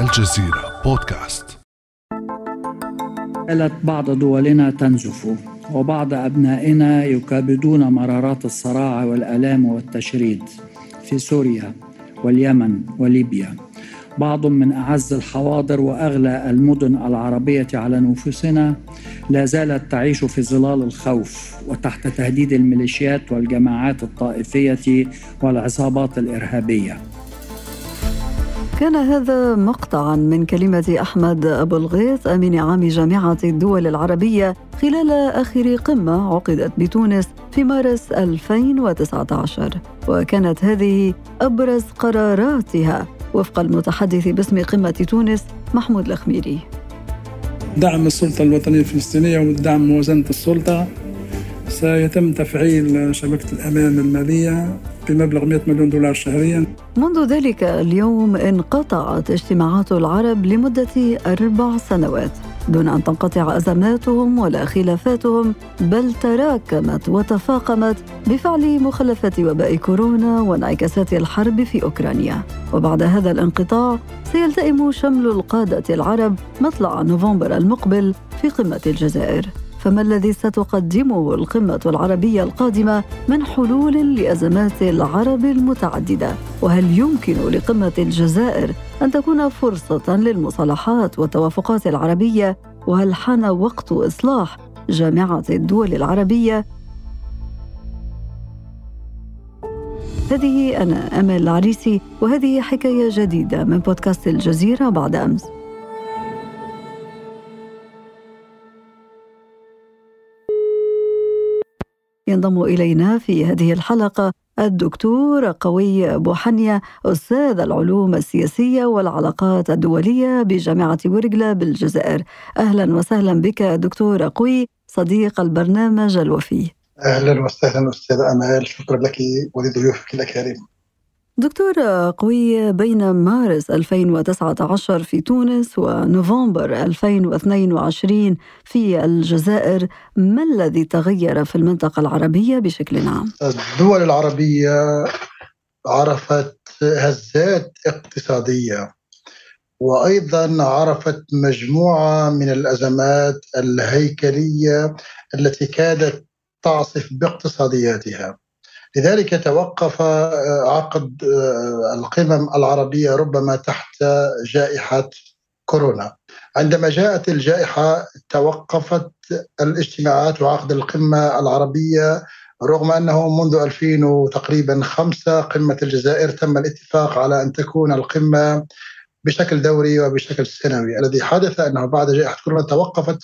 الجزيرة بودكاست. زالت بعض دولنا تنزف وبعض أبنائنا يكابدون مرارات الصراع والآلام والتشريد في سوريا واليمن وليبيا. بعض من أعز الحواضر وأغلى المدن العربية على نفوسنا لا زالت تعيش في ظلال الخوف وتحت تهديد الميليشيات والجماعات الطائفية والعصابات الإرهابية. كان هذا مقطعا من كلمة أحمد أبو الغيث أمين عام جامعة الدول العربية خلال آخر قمة عقدت بتونس في مارس 2019 وكانت هذه أبرز قراراتها. وفق المتحدث باسم قمة تونس محمود الخميري دعم السلطة الوطنية الفلسطينية ودعم موازنة السلطة. سيتم تفعيل شبكة الأمان المالية. بمبلغ 100 مليون دولار شهريا. منذ ذلك اليوم انقطعت اجتماعات العرب لمدة أربع سنوات دون أن تنقطع أزماتهم ولا خلافاتهم بل تراكمت وتفاقمت بفعل مخلفات وباء كورونا وانعكاسات الحرب في أوكرانيا. وبعد هذا الانقطاع سيلتئم شمل القادة العرب مطلع نوفمبر المقبل في قمة الجزائر. فما الذي ستقدمه القمة العربية القادمة من حلول لأزمات العرب المتعددة؟ وهل يمكن لقمة الجزائر أن تكون فرصة للمصالحات والتوافقات العربية؟ وهل حان وقت إصلاح جامعة الدول العربية؟ هذه أنا أمل العريسي وهذه حكاية جديدة من بودكاست الجزيرة بعد أمس ينضم إلينا في هذه الحلقة الدكتور قوي بوحنيا أستاذ العلوم السياسية والعلاقات الدولية بجامعة ورقلة بالجزائر. أهلا وسهلا بك دكتور قوي صديق البرنامج الوفي. أهلا وسهلا أستاذ أمال شكرا لك ولضيوفك الأكارم. دكتور قوي بين مارس 2019 في تونس ونوفمبر 2022 في الجزائر ما الذي تغير في المنطقة العربية بشكل عام؟ الدول العربية عرفت هزات اقتصادية وأيضا عرفت مجموعة من الأزمات الهيكلية التي كادت تعصف باقتصادياتها لذلك توقف آه، عقد آه، القمم العربية ربما تحت جائحة كورونا. عندما جاءت الجائحة توقفت الاجتماعات وعقد القمة العربية رغم أنه منذ 2000 تقريبا خمسة قمة الجزائر تم الاتفاق على أن تكون القمة بشكل دوري وبشكل سنوي، الذي حدث أنه بعد جائحة كورونا توقفت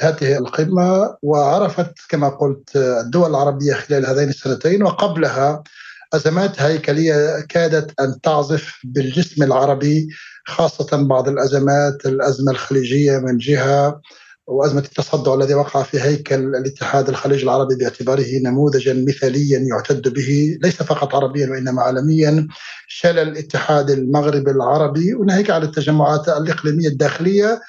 هذه القمة وعرفت كما قلت الدول العربية خلال هذين السنتين وقبلها أزمات هيكلية كادت أن تعزف بالجسم العربي خاصة بعض الأزمات الأزمة الخليجية من جهة وأزمة التصدع الذي وقع في هيكل الاتحاد الخليجي العربي باعتباره نموذجا مثاليا يعتد به ليس فقط عربيا وإنما عالميا شلل الاتحاد المغربي العربي وناهيك على التجمعات الإقليمية الداخلية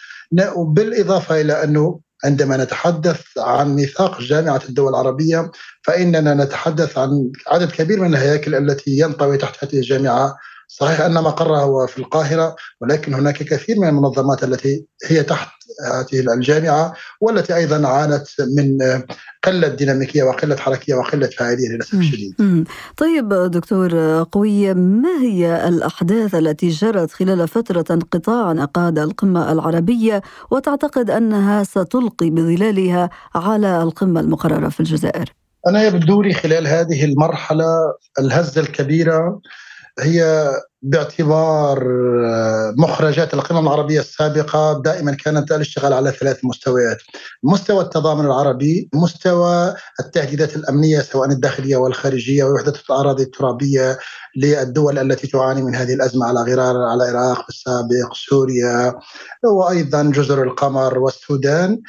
بالإضافة إلى أنه عندما نتحدث عن ميثاق جامعة الدول العربية فإننا نتحدث عن عدد كبير من الهياكل التي ينطوي تحت هذه الجامعة. صحيح أن مقرها هو في القاهرة ولكن هناك كثير من المنظمات التي هي تحت هذه الجامعة والتي أيضا عانت من قلة ديناميكية وقلة حركية وقلة فاعلية للأسف الشديد. طيب دكتور قوية ما هي الأحداث التي جرت خلال فترة انقطاع انعقاد القمة العربية؟ وتعتقد أنها ستلقي بظلالها على القمة المقررة في الجزائر؟ أنا يبدو لي خلال هذه المرحلة الهزة الكبيرة هي باعتبار آه، مخرجات القمم العربية السابقة دائما كانت الاشتغال على ثلاث مستويات. مستوى التضامن العربي مستوى التهديدات الأمنية سواء الداخلية والخارجية ووحدة الأراضي الترابية للدول التي تعاني من هذه الأزمة على غرار على العراق في السابق سوريا وأيضا جزر القمر والسودان.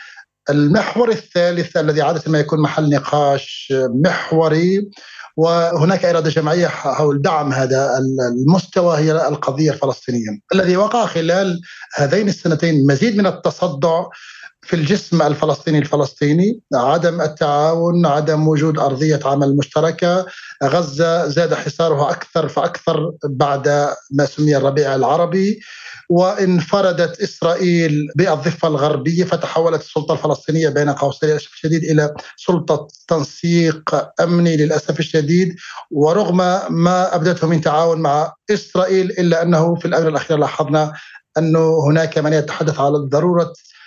المحور الثالث الذي عادة ما يكون محل نقاش محوري وهناك إرادة جماعية حول دعم هذا المستوى هي القضية الفلسطينية. الذي وقع خلال هذين السنتين مزيد من التصدع في الجسم الفلسطيني الفلسطيني عدم التعاون عدم وجود أرضية عمل مشتركة غزة زاد حصارها أكثر فأكثر بعد ما سمي الربيع العربي وانفردت إسرائيل بالضفة الغربية فتحولت السلطة الفلسطينية بين قوسين للأسف الشديد إلى سلطة تنسيق أمني للأسف الشديد ورغم ما أبدته من تعاون مع إسرائيل إلا أنه في الاونه الاخيره لاحظنا أنه هناك من يتحدث على ضرورة آه،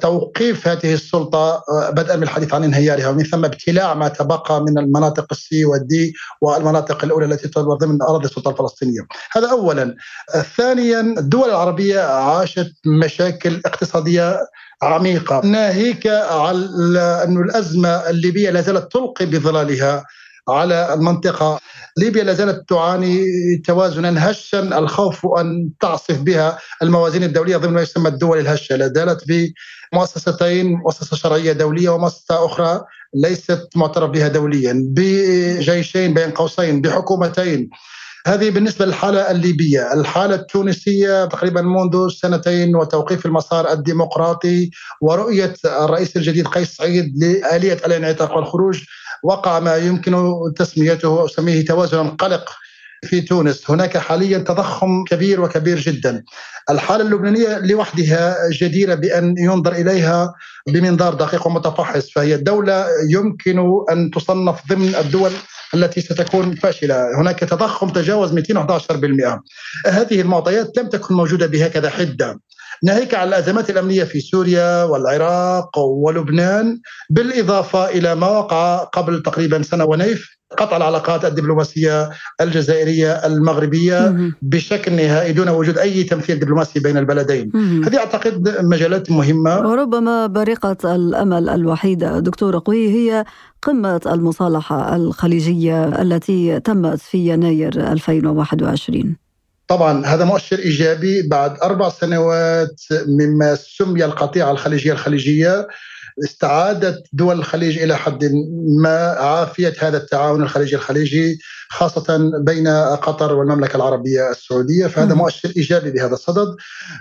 توقيف هذه السلطة آه، بدءا من الحديث عن انهيارها ومن ثم ابتلاع ما تبقى من المناطق السي والدي والمناطق الأولى التي تعتبر ضمن أراضي السلطة الفلسطينية. هذا أولا. آه، ثانيا الدول العربية عاشت مشاكل اقتصادية عميقة. ناهيك على أن الأزمة الليبية لا زالت تلقي بظلالها. على المنطقة. ليبيا لا زالت تعاني توازنا هشا الخوف أن تعصف بها الموازين الدولية ضمن ما يسمى الدول الهشة. لا زالت بمؤسستين مؤسسة شرعية دولية ومؤسسة أخرى ليست معترف بها دوليا. بجيشين بين قوسين بحكومتين. هذه بالنسبة للحالة الليبية. الحالة التونسية تقريبا منذ سنتين وتوقيف المسار الديمقراطي ورؤية الرئيس الجديد قيس سعيد لآلية الانعتاق والخروج وقع ما يمكن تسميته أسميه توازن قلق في تونس. هناك حاليا تضخم كبير وكبير جدا. الحالة اللبنانية لوحدها جديرة بأن ينظر إليها بمنظار دقيق ومتفحص فهي دولة يمكن أن تصنف ضمن الدول التي ستكون فاشلة. هناك تضخم تجاوز 211% هذه المعطيات لم تكن موجودة بهكذا حدة. ناهيك على الأزمات الأمنية في سوريا والعراق ولبنان بالإضافة إلى ما وقع قبل تقريبا سنة ونيف قطع العلاقات الدبلوماسية الجزائرية المغربية بشكل نهائي دون وجود أي تمثيل دبلوماسي بين البلدين. هذه أعتقد مجالات مهمة وربما بارقة الأمل الوحيده دكتور قوي هي قمة المصالحة الخليجية التي تمت في يناير 2021. طبعا هذا مؤشر إيجابي بعد أربع سنوات مما سمي القطيعه الخليجية الخليجية. استعادت دول الخليج إلى حد ما عافية هذا التعاون الخليجي الخليجي خاصة بين قطر والمملكة العربية السعودية فهذا مؤشر إيجابي بهذا الصدد.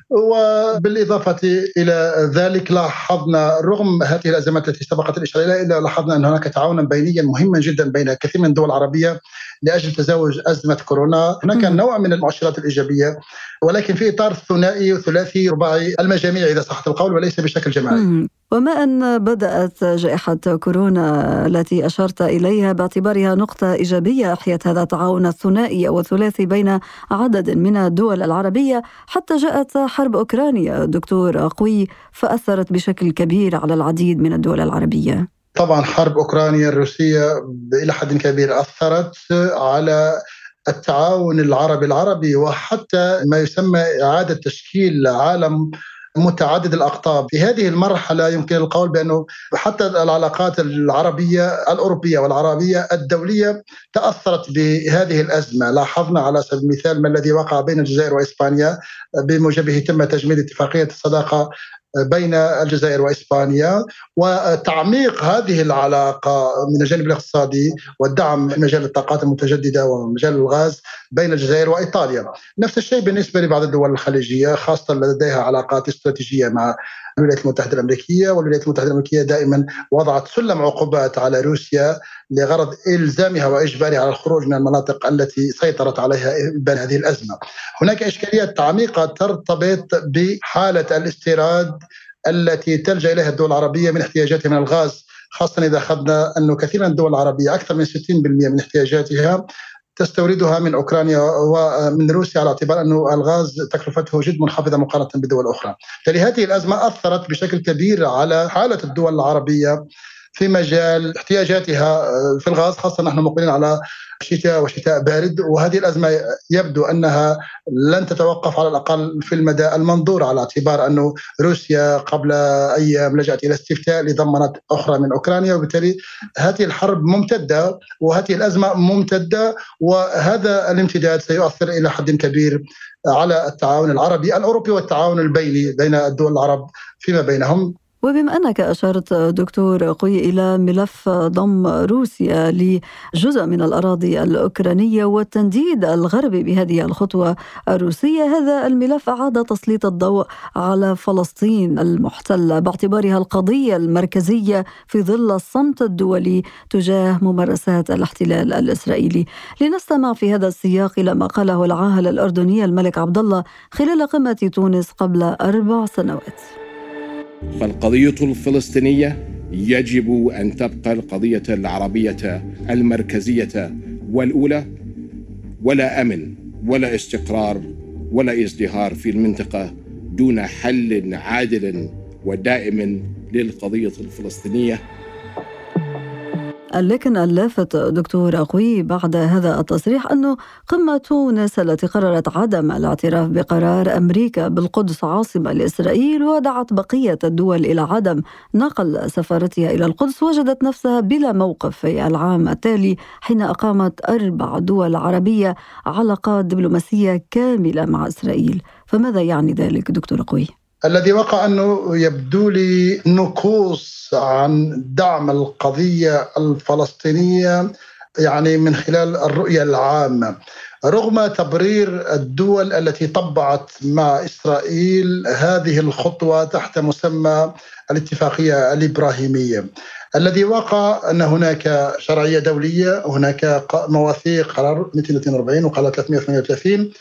وبالإضافة إلى ذلك لاحظنا رغم هذه الأزمات التي سبقت الاشاره اليها إلا لاحظنا أن هناك تعاونا بينيا مهما جدا بين كثير من الدول العربية لأجل تزاوج أزمة كورونا، هناك نوع من المؤشرات الإيجابية ولكن في إطار ثنائي وثلاثي رباعي المجاميع إذا صح القول وليس بشكل جماعي. وما أن بدأت جائحة كورونا التي أشرت إليها باعتبارها نقطة إيجابية أحيت هذا التعاون الثنائي والثلاثي بين عدد من الدول العربية حتى جاءت حرب أوكرانيا دكتور قوي فأثرت بشكل كبير على العديد من الدول العربية. طبعا حرب أوكرانيا الروسية إلى حد كبير أثرت على التعاون العربي العربي وحتى ما يسمى إعادة تشكيل عالم متعدد الأقطاب. في هذه المرحلة يمكن القول بأنه حتى العلاقات العربية الأوروبية والعربية الدولية تأثرت بهذه الأزمة. لاحظنا على سبيل المثال ما الذي وقع بين الجزائر وإسبانيا بموجبه تم تجميد اتفاقية الصداقة بين الجزائر وإسبانيا. وتعميق هذه العلاقة من الجانب الاقتصادي والدعم في مجال الطاقات المتجددة ومجال الغاز بين الجزائر وإيطاليا. نفس الشيء بالنسبة لبعض الدول الخليجية خاصة لديها علاقات استراتيجية مع الولايات المتحدة الأمريكية والولايات المتحدة الأمريكية دائما وضعت سلم عقوبات على روسيا لغرض إلزامها وإجبارها على الخروج من المناطق التي سيطرت عليها بين هذه الأزمة. هناك إشكاليات عميقه ترتبط بحالة الاستيراد التي تلجأ إليها الدول العربية من احتياجاتها من الغاز خاصة إذا أخذنا أنه كثير من الدول العربية أكثر من 60% من احتياجاتها تستوردها من أوكرانيا ومن روسيا على اعتبار انه الغاز تكلفته جد منخفضة مقارنة بدول أخرى. هذه الأزمة أثرت بشكل كبير على حالة الدول العربية في مجال احتياجاتها في الغاز خاصة نحن مقبلين على شتاء وشتاء بارد. وهذه الأزمة يبدو أنها لن تتوقف على الأقل في المدى المنظور على اعتبار أنه روسيا قبل أيام لجأت إلى استفتاء لضمانات أخرى من أوكرانيا. وبالتالي هذه الحرب ممتدة وهذه الأزمة ممتدة وهذا الامتداد سيؤثر إلى حد كبير على التعاون العربي الأوروبي والتعاون البيني بين الدول العرب فيما بينهم. وبما أنك أشرت دكتور قوي إلى ملف ضم روسيا لجزء من الأراضي الأوكرانية والتنديد الغربي بهذه الخطوة الروسية هذا الملف أعاد تسليط الضوء على فلسطين المحتلة باعتبارها القضية المركزية في ظل الصمت الدولي تجاه ممارسات الاحتلال الإسرائيلي. لنستمع في هذا السياق إلى ما قاله العاهل الأردني الملك عبد الله خلال قمة تونس قبل أربع سنوات. فالقضية الفلسطينية يجب أن تبقى القضية العربية المركزية والأولى ولا أمن ولا استقرار ولا ازدهار في المنطقة دون حل عادل ودائم للقضية الفلسطينية. لكن اللافت دكتور أقوي بعد هذا التصريح أنه قمة تونس التي قررت عدم الاعتراف بقرار أمريكا بالقدس عاصمة لإسرائيل ودعت بقية الدول إلى عدم نقل سفارتها إلى القدس وجدت نفسها بلا موقف في العام التالي حين أقامت أربع دول عربية علاقات دبلوماسية كاملة مع إسرائيل فماذا يعني ذلك دكتور أقوي؟ الذي وقع أنه يبدو لي نكوص عن دعم القضية الفلسطينية يعني من خلال الرؤية العامة. رغم تبرير الدول التي طبعت مع إسرائيل هذه الخطوة تحت مسمى الاتفاقية الإبراهيمية. الذي وقع أن هناك شرعية دولية هناك مواثيق قرار 242 وقرار 338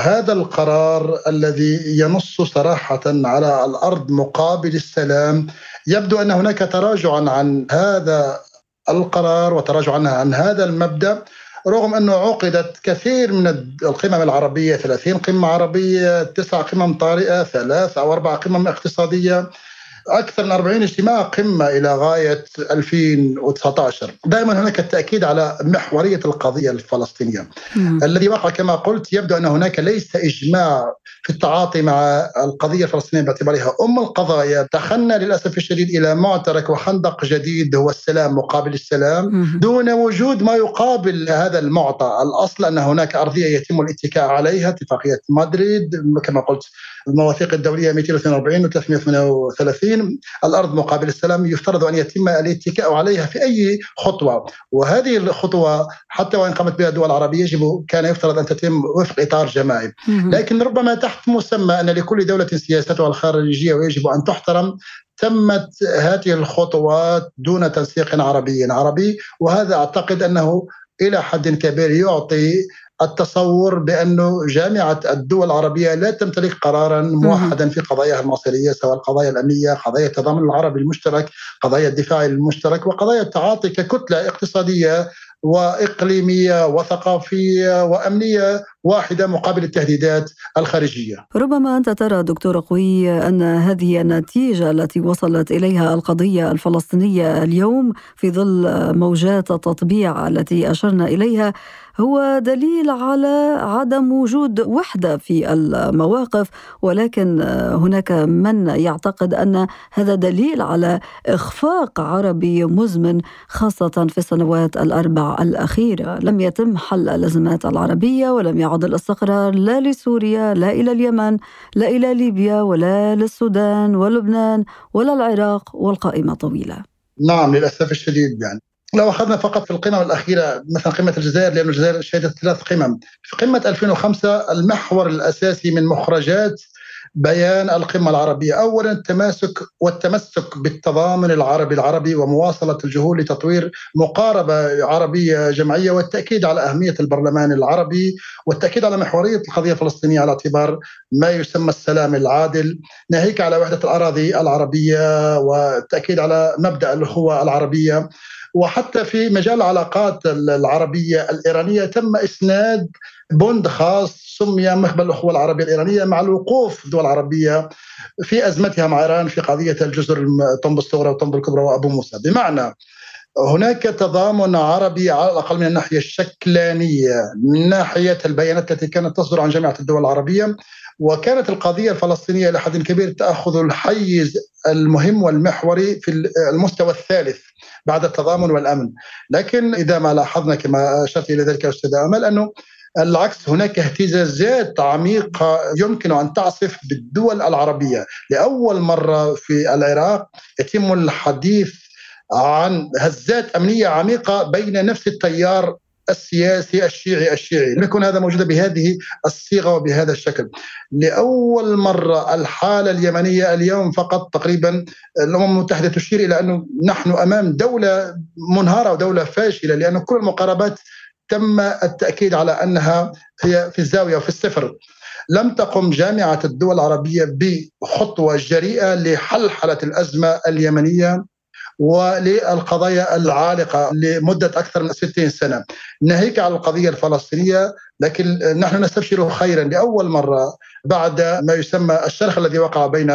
هذا القرار الذي ينص صراحة على الأرض مقابل السلام يبدو أن هناك تراجعا عن هذا القرار وتراجعا عن هذا المبدأ رغم أنه عقدت كثير من القمم العربية 30 قمة عربية تسع قمم طارئة ثلاث أو أربع قمم اقتصادية. أكثر من 40 اجتماع قمة إلى غاية 2019 دائما هناك التأكيد على محورية القضية الفلسطينية. مم. الذي وقع كما قلت يبدو أن هناك ليس إجماع في التعاطي مع القضية الفلسطينية باعتبارها أم القضايا. دخلنا للأسف الشديد إلى معترك وخندق جديد هو السلام مقابل السلام. مم. دون وجود ما يقابل هذا المعطى. الأصل أن هناك أرضية يتم الاتكاء عليها اتفاقية مدريد كما قلت المواثيق الدولية 242 و 338 الأرض مقابل السلام يفترض أن يتم الاتكاء عليها في أي خطوة. وهذه الخطوة حتى وإن قامت بها الدول العربية يجب كان يفترض أن تتم وفق إطار جماعي. لكن ربما تحت مسمى أن لكل دولة سياستها الخارجية ويجب أن تحترم تمت هذه الخطوات دون تنسيق عربي عربي. وهذا أعتقد أنه إلى حد كبير يعطي التصور بأنه جامعة الدول العربية لا تمتلك قرارا موحدا في قضاياها المصيرية سواء القضايا الأمنية قضايا التضامن العربي المشترك قضايا الدفاع المشترك وقضايا التعاطي ككتلة اقتصادية وإقليمية وثقافية وأمنية واحدة مقابل التهديدات الخارجية. ربما أنت ترى دكتور قوي أن هذه النتيجة التي وصلت إليها القضية الفلسطينية اليوم في ظل موجات التطبيع التي أشرنا إليها هو دليل على عدم وجود وحدة في المواقف ولكن هناك من يعتقد أن هذا دليل على إخفاق عربي مزمن خاصة في السنوات الأربع الأخيرة. لم يتم حل الأزمات العربية ولم يعد الاستقرار لا لسوريا لا إلى اليمن لا إلى ليبيا ولا للسودان ولبنان ولا العراق والقائمة طويلة. نعم للأسف الشديد يعني. لو أخذنا فقط في القمم الأخيرة مثلا قمة الجزائر لأن الجزائر شهدت ثلاث قمم. في قمة 2005 المحور الأساسي من مخرجات بيان القمة العربية. أولا التماسك والتمسك بالتضامن العربي العربي ومواصلة الجهود لتطوير مقاربة عربية جمعية والتأكيد على أهمية البرلمان العربي والتأكيد على محورية القضية الفلسطينية على اعتبار ما يسمى السلام العادل. ناهيك على وحدة الأراضي العربية والتأكيد على مبدأ الأخوة العربية. وحتى في مجال العلاقات العربية الإيرانية تم إسناد بوند خاص سمي مخبر الأخوة العربية الإيرانية مع الوقوف الدول العربية في أزمتها مع إيران في قضية الجزر طنب الصغرى وطنب الكبرى وأبو موسى. بمعنى هناك تضامن عربي على الأقل من الناحية الشكلانية من ناحية البيانات التي كانت تصدر عن جامعة الدول العربية وكانت القضية الفلسطينية لحد كبير تأخذ الحيز المهم والمحوري في المستوى الثالث. بعد التضامن والأمن، لكن إذا ما لاحظنا كما أشرت إلى ذلك أستاذ أمل أنه العكس هناك اهتزازات عميقة يمكن أن تعصف بالدول العربية. لأول مرة في العراق يتم الحديث عن هزات أمنية عميقة بين نفس التيار السياسي الشيعي الشيعي لم يكن هذا موجود بهذه الصيغة وبهذا الشكل. لأول مرة الحالة اليمنية اليوم فقط تقريبا الأمم المتحدة تشير إلى أنه نحن أمام دولة منهارة ودولة فاشلة لأن كل المقاربات تم التأكيد على أنها هي في الزاوية وفي الصفر. لم تقم جامعة الدول العربية بخطوة جريئة لحلحلة الأزمة اليمنية. وللقضايا العالقة لمدة أكثر من 60 سنة. ناهيك على القضية الفلسطينية لكن نحن نستبشر خيرا لأول مرة بعد ما يسمى الشرخ الذي وقع بين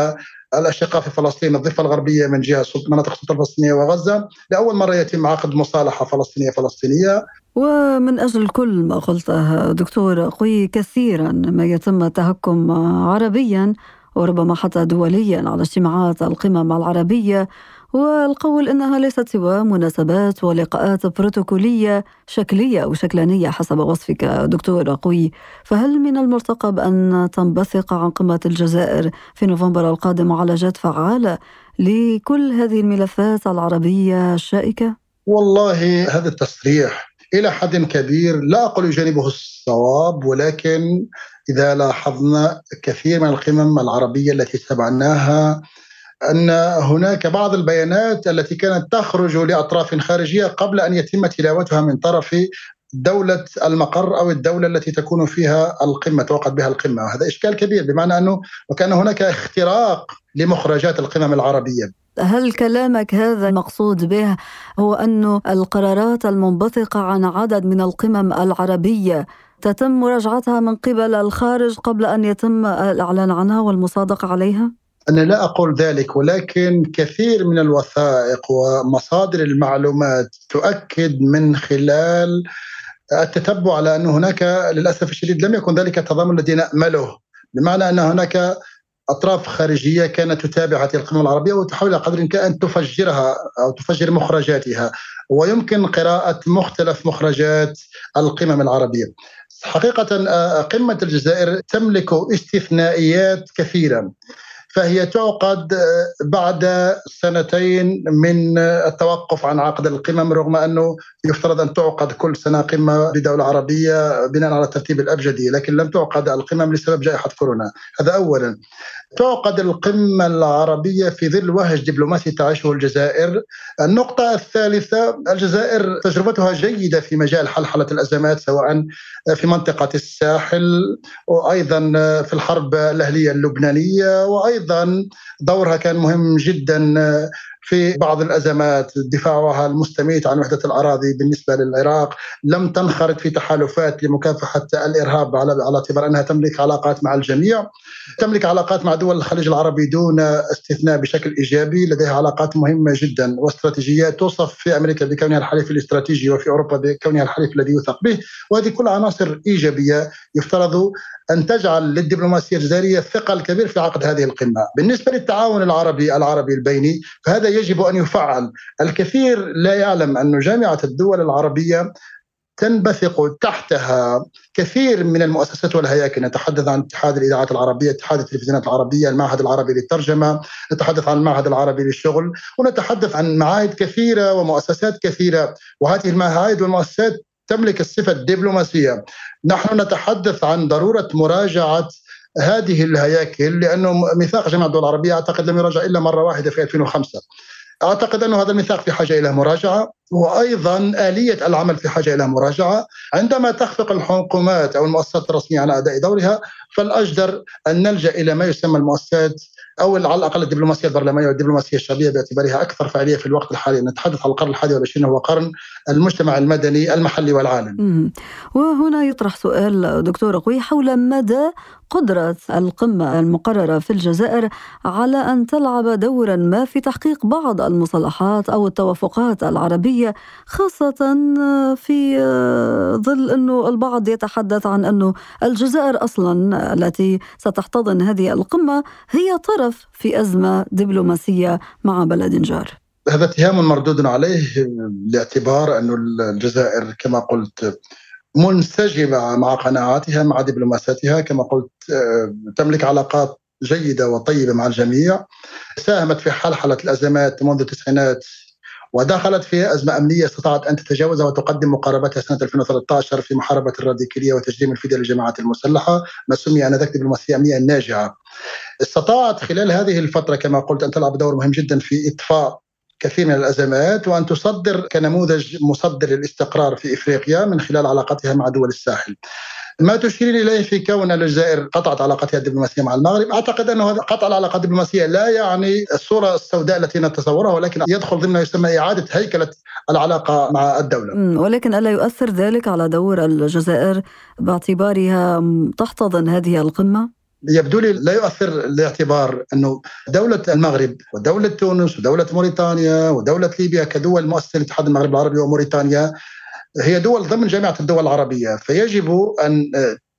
الأشقاء في فلسطين الضفة الغربية من جهة مناطق السلطه الفلسطينية وغزة. لأول مرة يتم عقد مصالحة فلسطينية فلسطينية. ومن أجل كل ما قلته دكتور قوي كثيرا ما يتم التهكم عربيا وربما حتى دوليا على اجتماعات القمم العربية والقول إنها ليست سوى مناسبات ولقاءات بروتوكولية شكلية أو شكلانية حسب وصفك دكتور قوي، فهل من المرتقب أن تنبثق عن قمه الجزائر في نوفمبر القادم معالجات فعالة لكل هذه الملفات العربية الشائكة؟ والله هذا التصريح إلى حد كبير لا أقول يجانبه الصواب ولكن إذا لاحظنا كثير من القمم العربية التي تابعناها أن هناك بعض البيانات التي كانت تخرج لأطراف خارجية قبل أن يتم تلاوتها من طرف دولة المقر أو الدولة التي تكون فيها القمة توقد بها القمة وهذا إشكال كبير بمعنى أنه وكان هناك اختراق لمخرجات القمم العربية هل كلامك هذا المقصود به هو أن القرارات المنبثقة عن عدد من القمم العربية تتم مراجعتها من قبل الخارج قبل أن يتم الإعلان عنها والمصادقة عليها؟ أنا لا أقول ذلك ولكن كثير من الوثائق ومصادر المعلومات تؤكد من خلال التتبع على أن هناك للأسف الشديد لم يكن ذلك التضامن الذي نأمله بمعنى أن هناك أطراف خارجية كانت تتابع هذه القمه العربية وتحاول قدر الإمكان أن تفجرها أو تفجر مخرجاتها ويمكن قراءة مختلف مخرجات القمم العربية. حقيقة قمة الجزائر تملك استثنائيات كثيرة فهي تعقد آه، بعد سنتين من التوقف عن عقد القمم رغم أنه يفترض أن تعقد كل سنة قمة لدوله عربية بناء على الترتيب الأبجدي لكن لم تعقد القمم لسبب جائحة كورونا. هذا اولا. تعقد القمة العربية في ظل وهج دبلوماسي تعيشه الجزائر. النقطة الثالثة الجزائر تجربتها جيدة في مجال حلحلة الأزمات سواء في منطقة الساحل وأيضا في الحرب الأهلية اللبنانية وأيضا دورها كان مهم جدا في بعض الأزمات دفاعها المستميت عن وحدة الأراضي بالنسبة للعراق لم تنخرط في تحالفات لمكافحة الإرهاب على على اعتبار أنها تملك علاقات مع الجميع. تملك علاقات مع دول الخليج العربي دون استثناء بشكل إيجابي لديها علاقات مهمة جدا واستراتيجيات توصف في أمريكا بكونها الحليف الاستراتيجي وفي أوروبا بكونها الحليف الذي يوثق به. وهذه كل عناصر إيجابية يفترض أن تجعل للدبلوماسية الجزائرية ثقل كبير في عقد هذه القمة، بالنسبة للتعاون العربي العربي البيني فهذا يجب أن يفعل، الكثير لا يعلم أن جامعة الدول العربية تنبثق تحتها كثير من المؤسسات والهياكل. نتحدث عن اتحاد الإذاعات العربية، اتحاد التلفزيونات العربية، المعهد العربي للترجمة، نتحدث عن المعهد العربي للشغل، ونتحدث عن معاهد كثيرة ومؤسسات كثيرة، وهذه المعاهد والمؤسسات تملك الصفة الدبلوماسية. نحن نتحدث عن ضرورة مراجعة هذه الهياكل لأنه ميثاق جامعه الدول العربية أعتقد لم يراجع إلا مرة واحدة في 2005 أعتقد انه هذا الميثاق في حاجة إلى مراجعة وأيضا آلية العمل في حاجة إلى مراجعة. عندما تخفق الحكومات أو المؤسسات الرسمية عن أداء دورها فالأجدر أن نلجأ إلى ما يسمى المؤسسات أو على الأقل الدبلوماسية البرلمانية والدبلوماسية الشعبية باعتبارها أكثر فعاليه في الوقت الحالي نتحدث عن القرن الحادي والعشرين هو قرن المجتمع المدني المحلي والعالمي. وهنا يطرح سؤال دكتور قوي حول مدى قدرة القمة المقررة في الجزائر على أن تلعب دورا ما في تحقيق بعض المصالحات أو التوافقات العربية خاصة في ظل أنه البعض يتحدث عن أنه الجزائر أصلا التي ستحتضن هذه القمة هي طرف في أزمة دبلوماسية مع بلد جار. هذا اتهام مردود عليه باعتبار أن الجزائر كما قلت منسجمة مع قناعاتها مع دبلوماساتها كما قلت تملك علاقات جيدة وطيبة مع الجميع. ساهمت في حلحلة الأزمات منذ التسعينات ودخلت في أزمة أمنية استطاعت أن تتجاوزها وتقدم مقاربتها سنة 2013 في محاربة الراديكالية وتجريم الفدية للجماعات المسلحة ما سمي آنذاك دبلوماسية أمنية ناجعة. استطاعت خلال هذه الفترة كما قلت أن تلعب دور مهم جدا في إطفاء كثير من الأزمات وأن تصدر كنموذج مصدر للاستقرار في إفريقيا من خلال علاقتها مع دول الساحل. ما تشير إليه في كون الجزائر قطعت علاقتها الدبلوماسية مع المغرب، أعتقد أنه هذا قطع العلاقات الدبلوماسية لا يعني الصورة السوداء التي نتصورها ولكن يدخل ضمن يسمى إعادة هيكلة العلاقة مع الدولة. ولكن ألا يؤثر ذلك على دور الجزائر باعتبارها تحتضن هذه القمة؟ يبدو لي لا يؤثر لاعتبار أنه دولة المغرب ودولة تونس ودولة موريتانيا ودولة ليبيا كدول مؤسسة الاتحاد المغربي العربي وموريتانيا هي دول ضمن جامعة الدول العربية فيجب أن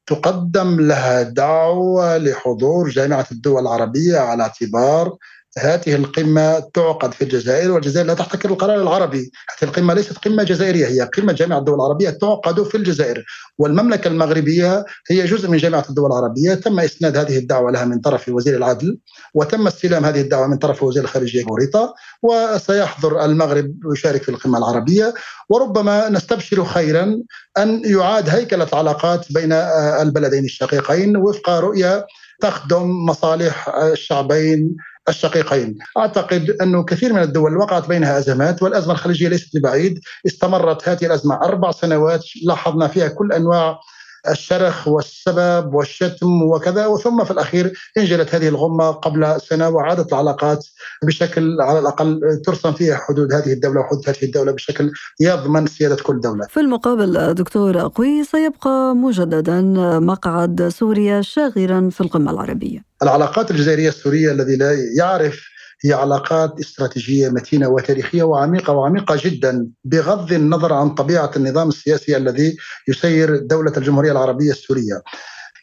تقدم لها دعوة لحضور جامعة الدول العربية على اعتبار هذه القمة تعقد في الجزائر والجزائر لا تحتكر القرار العربي. هذه القمة ليست قمة جزائرية هي قمة جامعة الدول العربية تعقد في الجزائر. والمملكة المغربية هي جزء من جامعة الدول العربية. تم إسناد هذه الدعوة لها من طرف وزير العدل وتم استلام هذه الدعوة من طرف وزير الخارجية بوريطة وسيحضر المغرب ويشارك في القمة العربية. وربما نستبشر خيرا أن يعاد هيكلة العلاقات بين البلدين الشقيقين وفق رؤية تخدم مصالح الشعبين الشقيقين. أعتقد أنه كثير من الدول وقعت بينها أزمات والأزمة الخليجية ليست ببعيد استمرت هذه الأزمة أربع سنوات لاحظنا فيها كل أنواع الشرخ والسبب والشتم وكذا وثم في الأخير انجلت هذه الغمة قبل سنة وعادت العلاقات بشكل على الأقل ترسم فيها حدود هذه الدولة وحدود هذه الدولة بشكل يضمن سيادة كل دولة. في المقابل دكتور قوي سيبقى مجددا مقعد سوريا شاغرا في القمة العربية. العلاقات الجزائرية السورية الذي لا يعرف هي علاقات استراتيجية متينة وتاريخية وعميقة وعميقة جدا بغض النظر عن طبيعة النظام السياسي الذي يسير دولة الجمهورية العربية السورية.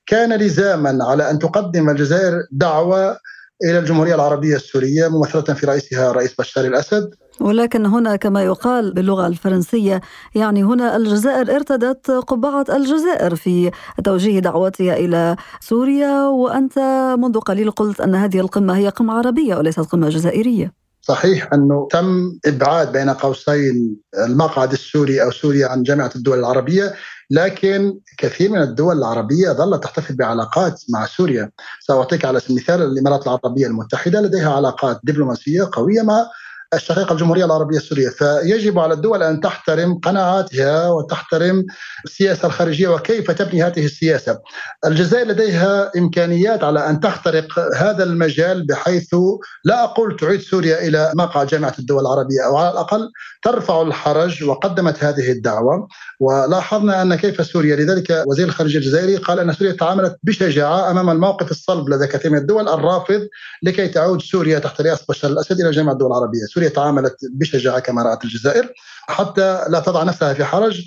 كان لزاما على أن تقدم الجزائر دعوة إلى الجمهورية العربية السورية ممثلة في رئيسها رئيس بشار الأسد ولكن هنا كما يقال باللغة الفرنسية يعني هنا الجزائر ارتدت قبعة الجزائر في توجيه دعوتها إلى سوريا وأنت منذ قليل قلت أن هذه القمة هي قمة عربية وليست قمة جزائرية. صحيح أنه تم إبعاد بين قوسين المقعد السوري أو سوريا عن جامعة الدول العربية لكن كثير من الدول العربية ظلت تحتفل بعلاقات مع سوريا سأعطيك على سبيل المثال الإمارات العربية المتحدة لديها علاقات دبلوماسية قوية مع الشقيقة الجمهورية العربية السورية. فيجب على الدول أن تحترم قناعاتها وتحترم السياسة الخارجية وكيف تبني هذه السياسة. الجزائر لديها إمكانيات على أن تخترق هذا المجال بحيث لا أقول تعيد سوريا إلى مقعد جامعة الدول العربية. أو على الأقل ترفع الحرج وقدمت هذه الدعوة. ولاحظنا أن كيف سوريا لذلك وزير الخارجية الجزائري قال أن سوريا تعاملت بشجاعة أمام الموقف الصلب لدى كثير من الدول الرافض لكي تعود سوريا تحت رئاسة بشار الأسد إلى جامعة الدول العربية. سوريا تعاملت بشجاعة كما رأت الجزائر حتى لا تضع نفسها في حرج.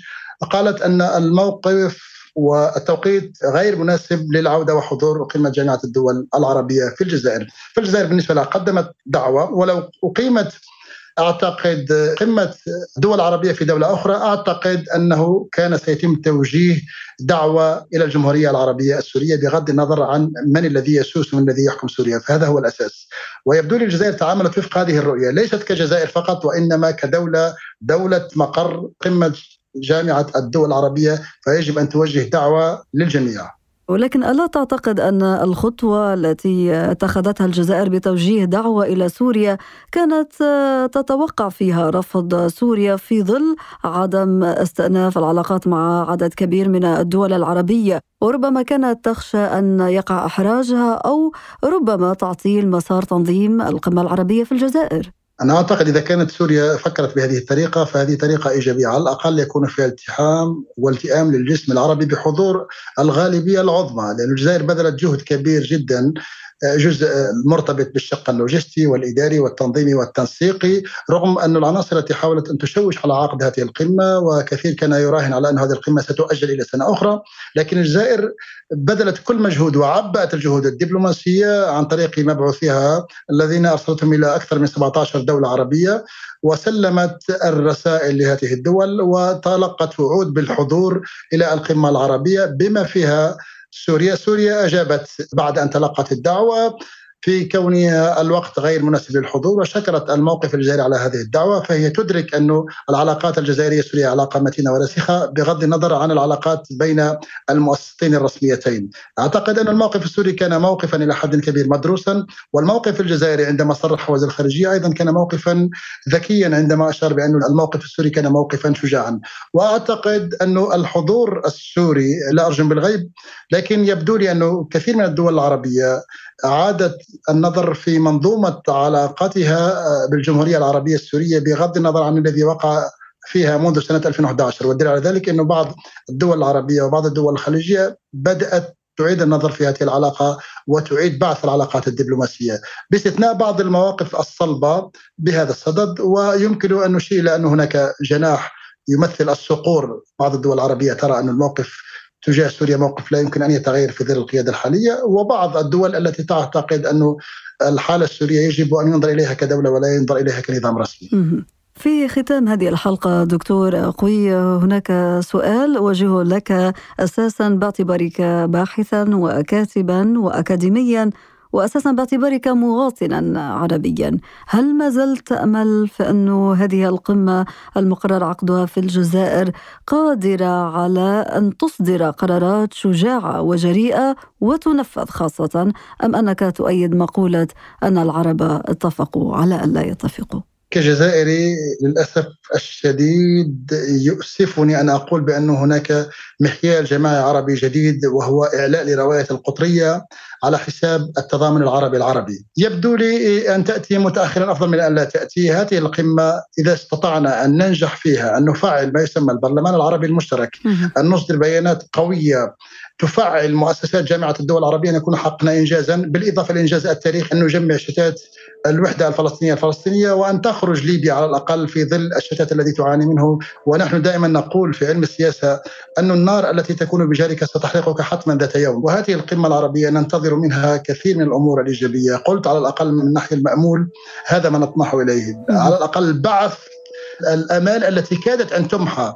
قالت أن الموقف والتوقيت غير مناسب للعودة وحضور قمة جامعة الدول العربية في الجزائر، فالجزائر بالنسبة لها قدمت دعوة ولو أقيمت أعتقد قمة دول عربيه في دولة أخرى أعتقد أنه كان سيتم توجيه دعوة إلى الجمهورية العربية السورية بغض النظر عن من الذي يسوس ومن الذي يحكم سوريا. فهذا هو الأساس. ويبدو لي الجزائر تعاملت وفق هذه الرؤية. ليست كجزائر فقط وإنما كدولة دولة مقر قمة جامعة الدول العربية فيجب أن توجه دعوة للجميع. ولكن ألا تعتقد أن الخطوة التي اتخذتها الجزائر بتوجيه دعوة إلى سوريا كانت تتوقع فيها رفض سوريا في ظل عدم استئناف العلاقات مع عدد كبير من الدول العربية وربما كانت تخشى أن يقع إحراجها أو ربما تعطيل مسار تنظيم القمة العربية في الجزائر. أنا أعتقد إذا كانت سوريا فكرت بهذه الطريقة فهذه طريقة إيجابية. على الأقل يكون فيها التحام والتئام للجسم العربي بحضور الغالبية العظمى لأن الجزائر بذلت جهد كبير جدا جزء مرتبط بالشق اللوجستي والإداري والتنظيمي والتنسيقي رغم أن العناصر التي حاولت أن تشوش على عقد هذه القمة وكثير كان يراهن على أن هذه القمة ستؤجل إلى سنة أخرى لكن الجزائر بذلت كل مجهود وعبأت الجهود الدبلوماسية عن طريق مبعوثيها الذين أرسلتهم إلى أكثر من 17 دولة عربية وسلمت الرسائل لهذه الدول وتلقت وعود بالحضور إلى القمة العربية بما فيها سوريا سوريا أجابت بعد أن تلقت الدعوة. في كونها الوقت غير مناسب للحضور وشكرت الموقف الجزائري على هذه الدعوة فهي تدرك أن العلاقات الجزائرية السورية علاقة متينة وراسخة بغض النظر عن العلاقات بين المؤسستين الرسميتين. أعتقد أن الموقف السوري كان موقفا إلى حد كبير مدروسا والموقف الجزائري عندما صرح وزير الخارجية أيضا كان موقفا ذكيا عندما أشار بأن الموقف السوري كان موقفا شجاعا. وأعتقد أن الحضور السوري لا أرجم بالغيب لكن يبدو لي أنه كثير من الدول العربية أعادت النظر في منظومة علاقتها آه، بالجمهورية العربية السورية بغض النظر عن الذي وقع فيها منذ سنة 2011 والدليل على ذلك أن بعض الدول العربية وبعض الدول الخليجية بدأت تعيد النظر في هذه العلاقة وتعيد بعث العلاقات الدبلوماسية. باستثناء بعض المواقف الصلبة بهذا الصدد ويمكن أن نشير إلى أن هناك جناح يمثل الصقور. بعض الدول العربية ترى أن الموقف تجاه سوريا موقف لا يمكن أن يتغير في ظل القيادة الحالية وبعض الدول التي تعتقد انه الحالة السورية يجب أن ينظر إليها كدولة ولا ينظر إليها كنظام رسمي. في ختام هذه الحلقة دكتور قوي هناك سؤال أوجهه لك أساسا باعتبارك باحثا وكاتبا وأكاديميا واساسا باعتبارك مواطنا عربيا، هل ما زلت تامل في انه هذه القمة المقرر عقدها في الجزائر قادرة على أن تصدر قرارات شجاعة وجريئة وتنفذ خاصة أم أنك تؤيد مقولة أن العرب اتفقوا على أن لا يتفقوا؟ كجزائري للأسف الشديد يؤسفني أن أقول بأن هناك محيال جماعي عربي جديد وهو إعلاء لرواية القطرية على حساب التضامن العربي العربي. يبدو لي أن تأتي متاخرا أفضل من أن لا تأتي، هذه القمة إذا استطعنا أن ننجح فيها أن نفعل ما يسمى البرلمان العربي المشترك، أن نصدر بيانات قوية تفعل مؤسسات جامعة الدول العربية نكون حققنا انجازا بالإضافة لانجاز التاريخ ان نجمع شتات الوحدة الفلسطينية الفلسطينية وأن تخرج ليبيا على الأقل في ظل الشتات الذي تعاني منه. ونحن دائما نقول في علم السياسة أن النار التي تكون بجارك ستحرقك حتما ذات يوم. وهذه القمة العربية ننتظر منها كثير من الأمور الإيجابية. قلت على الأقل من الناحيه المأمول هذا ما نطمح إليه. على الأقل بعث الأمال التي كادت أن تمحى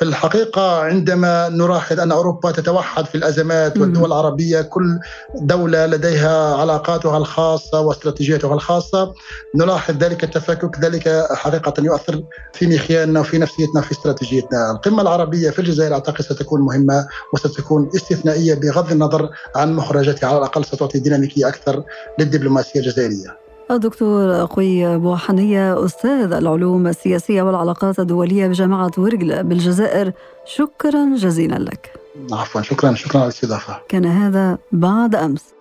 في الحقيقة عندما نلاحظ أن أوروبا تتوحد في الأزمات والدول العربية كل دولة لديها علاقاتها الخاصة واستراتيجيتها الخاصة. نلاحظ ذلك التفكك ذلك حقيقة يؤثر في مخيالنا وفي نفسيتنا وفي استراتيجيتنا. القمة العربية في الجزائر أعتقد ستكون مهمة وستكون استثنائية بغض النظر عن مخرجاتها على الأقل ستعطي ديناميكية أكثر للدبلوماسية الجزائرية. الدكتور قوي بوحنية أستاذ العلوم السياسية والعلاقات الدولية بجامعة ورقلة بالجزائر. شكرا جزيلا لك. عفوا شكرا شكرا على الاستضافة. كان هذا بعد أمس.